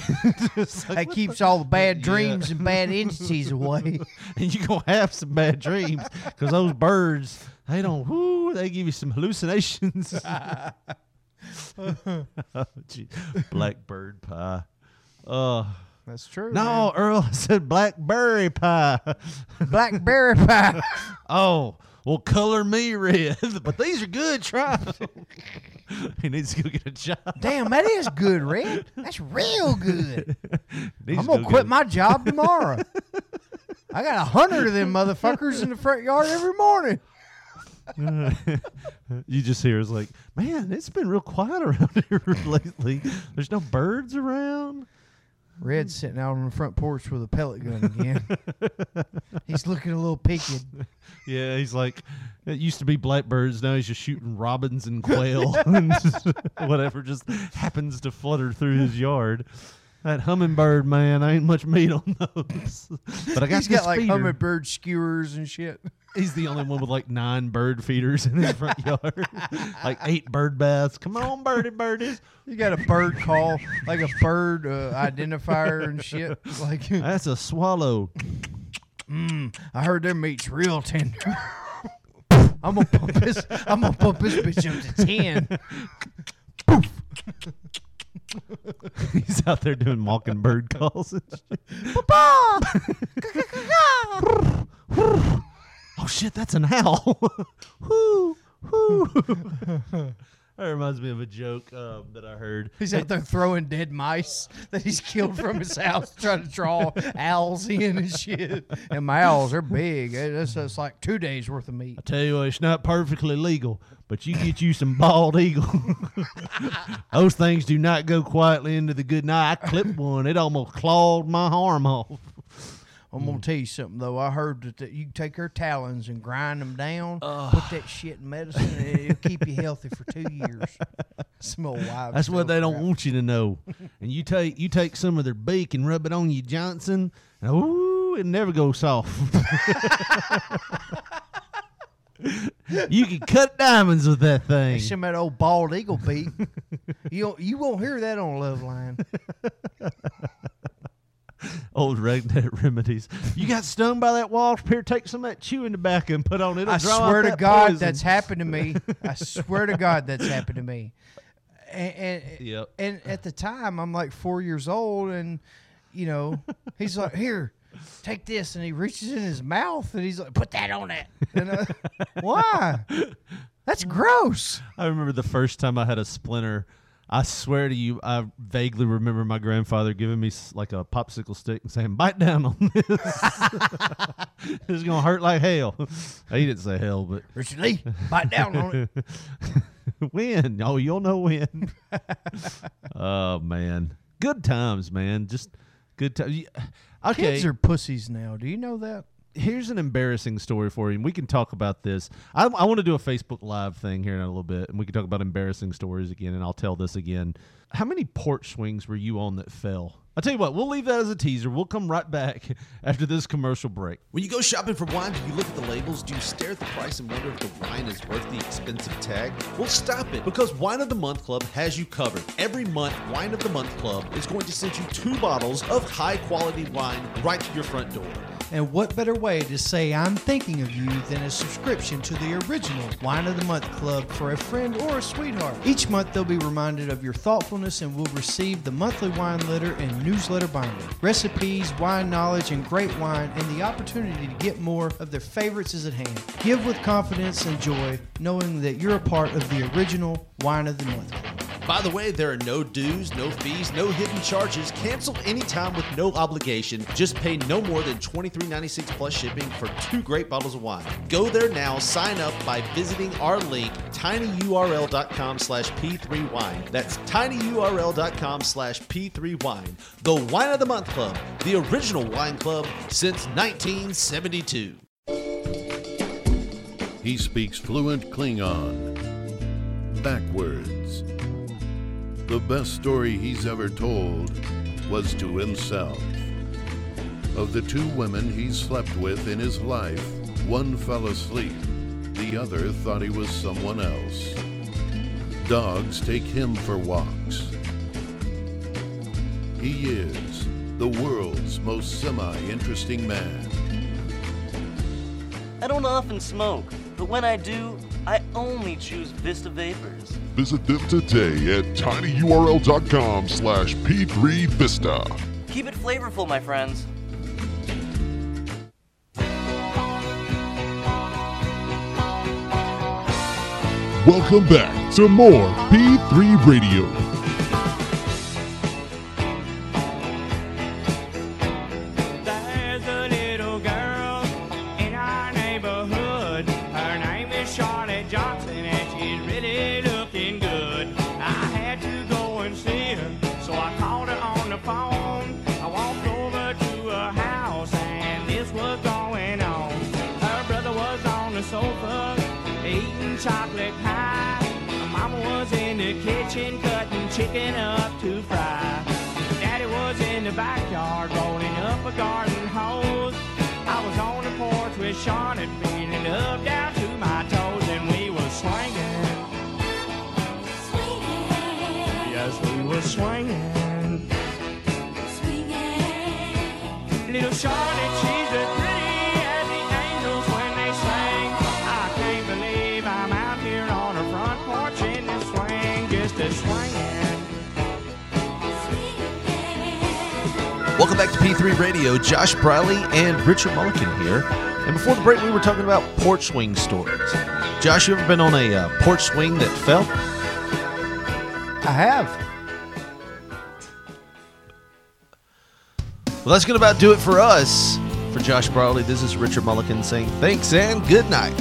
like,
That keeps
the-
all the bad
Yeah.
dreams and bad entities away.
and you're gonna have some bad dreams because those birds they don't whoo Oh, they give you some hallucinations oh, gee. blackbird pie Oh.
That's true.
no earl said blackberry pie
Blackberry pie.
oh well color me red but these are good try he needs to go get a job
Damn, that is good, Red. That's real good.
Needs
I'm gonna
go
quit my job tomorrow. I got a hundred of them motherfuckers in the front yard every morning.
you just hear it's like, man, it's been real quiet around here lately. There's no birds around.
Red's sitting out on the front porch with a pellet gun again. he's looking a little peaked.
Yeah, he's like, it used to be blackbirds. Now he's just shooting robins and quail and just whatever just happens to flutter through his yard. That hummingbird, man, I ain't much meat on those. But I got
he's got like
feeder.
hummingbird skewers and shit.
He's the only one with like nine bird feeders in his front yard, like eight bird baths. Come on, birdie birdies.
You got a bird call, like a bird uh, identifier and shit. Like,
That's a swallow.
mm, I heard their meat's real tender. I'm gonna pump this. I'm gonna pump this bitch up to ten.
He's out there doing mockingbird calls. And shit. Oh shit, that's an owl. Whoo, whoo. That reminds me of a joke um, that I heard.
He's out there throwing dead mice that he's killed from his house, trying to draw owls in and shit. And my owls are big. It's, it's like two days worth of meat.
I tell you what, it's not perfectly legal, but you get you some bald eagle. Those things do not go quietly into the good night. I clipped one; it almost clawed my arm off.
I'm gonna mm. tell you something though. I heard that, that you take her talons and grind them down, put that shit in medicine, and it'll keep you healthy for two years. Some old wives.
That's what they don't want you to know. And you take you take some of their beak and rub it on you, Johnson, and ooh, it never goes soft. you can cut diamonds with that thing.
Some of that old bald eagle beak. you you won't hear that on Love Line.
Old redneck remedies. You got stung by that wasp? Here, take some of that chewing tobacco and put on it.
I swear to God,
poison.
that's happened to me. I swear to God, that's happened to me. And and,
Yep.
and at the time, I'm like four years old, and you know, he's like, "Here, take this," and he reaches in his mouth, and he's like, "Put that on it." And I, uh, why? That's gross.
I remember the first time I had a splinter. I swear to you, I vaguely remember my grandfather giving me like a popsicle stick and saying, "Bite down on this. it's gonna hurt like hell." He didn't say hell, but
Richard Lee, bite down on it.
when? Oh, you'll know when. oh man, good times, man. Just good times. Okay,
Kids are pussies now. Do you know that?
Here's an embarrassing story for you, and we can talk about this. I, I want to do a Facebook Live thing here in a little bit, and we can talk about embarrassing stories again, and I'll tell this again. How many porch swings were you on that fell? I'll tell you what, we'll leave that as a teaser. We'll come right back after this commercial break.
When you go shopping for wine, do you look at the labels? Do you stare at the price and wonder if the wine is worth the expensive tag? Well, stop it because Wine of the Month Club has you covered. Every month, Wine of the Month Club is going to send you two bottles of high quality wine right to your front door.
And what better way to say I'm thinking of you than a subscription to the original Wine of the Month Club for a friend or a sweetheart? Each month they'll be reminded of your thoughtfulness and will receive the monthly wine letter and newsletter binder. Recipes, wine knowledge, and great wine, and the opportunity to get more of their favorites is at hand. Give with confidence and joy, knowing that you're a part of the original Wine of the Month Club.
By the way, there are no dues, no fees, no hidden charges. Cancel anytime with no obligation. Just pay no more than $23.96 plus shipping for two great bottles of wine. Go there now. Sign up by visiting our link, tinyurl.com slash p3wine. That's tinyurl.com slash p3wine. The Wine of the Month Club, the original wine club since 1972.
He speaks fluent Klingon. Backwards. The best story he's ever told was to himself. Of the two women he slept with in his life, one fell asleep, the other thought he was someone else. Dogs take him for walks. He is the world's most semi interesting man.
I don't often smoke, but when I do, I only choose Vista Vapors.
Visit them today at tinyurl.com slash p3vista.
Keep it flavorful, my friends.
Welcome back to more P3 Radio.
P3 Radio. Josh Briley and Richard Mulliken here. And before the break, we were talking about porch swing stories. Josh, you ever been on a uh, porch swing that fell?
I have.
Well, that's going to about do it for us. For Josh Briley, this is Richard Mulliken saying thanks and good night.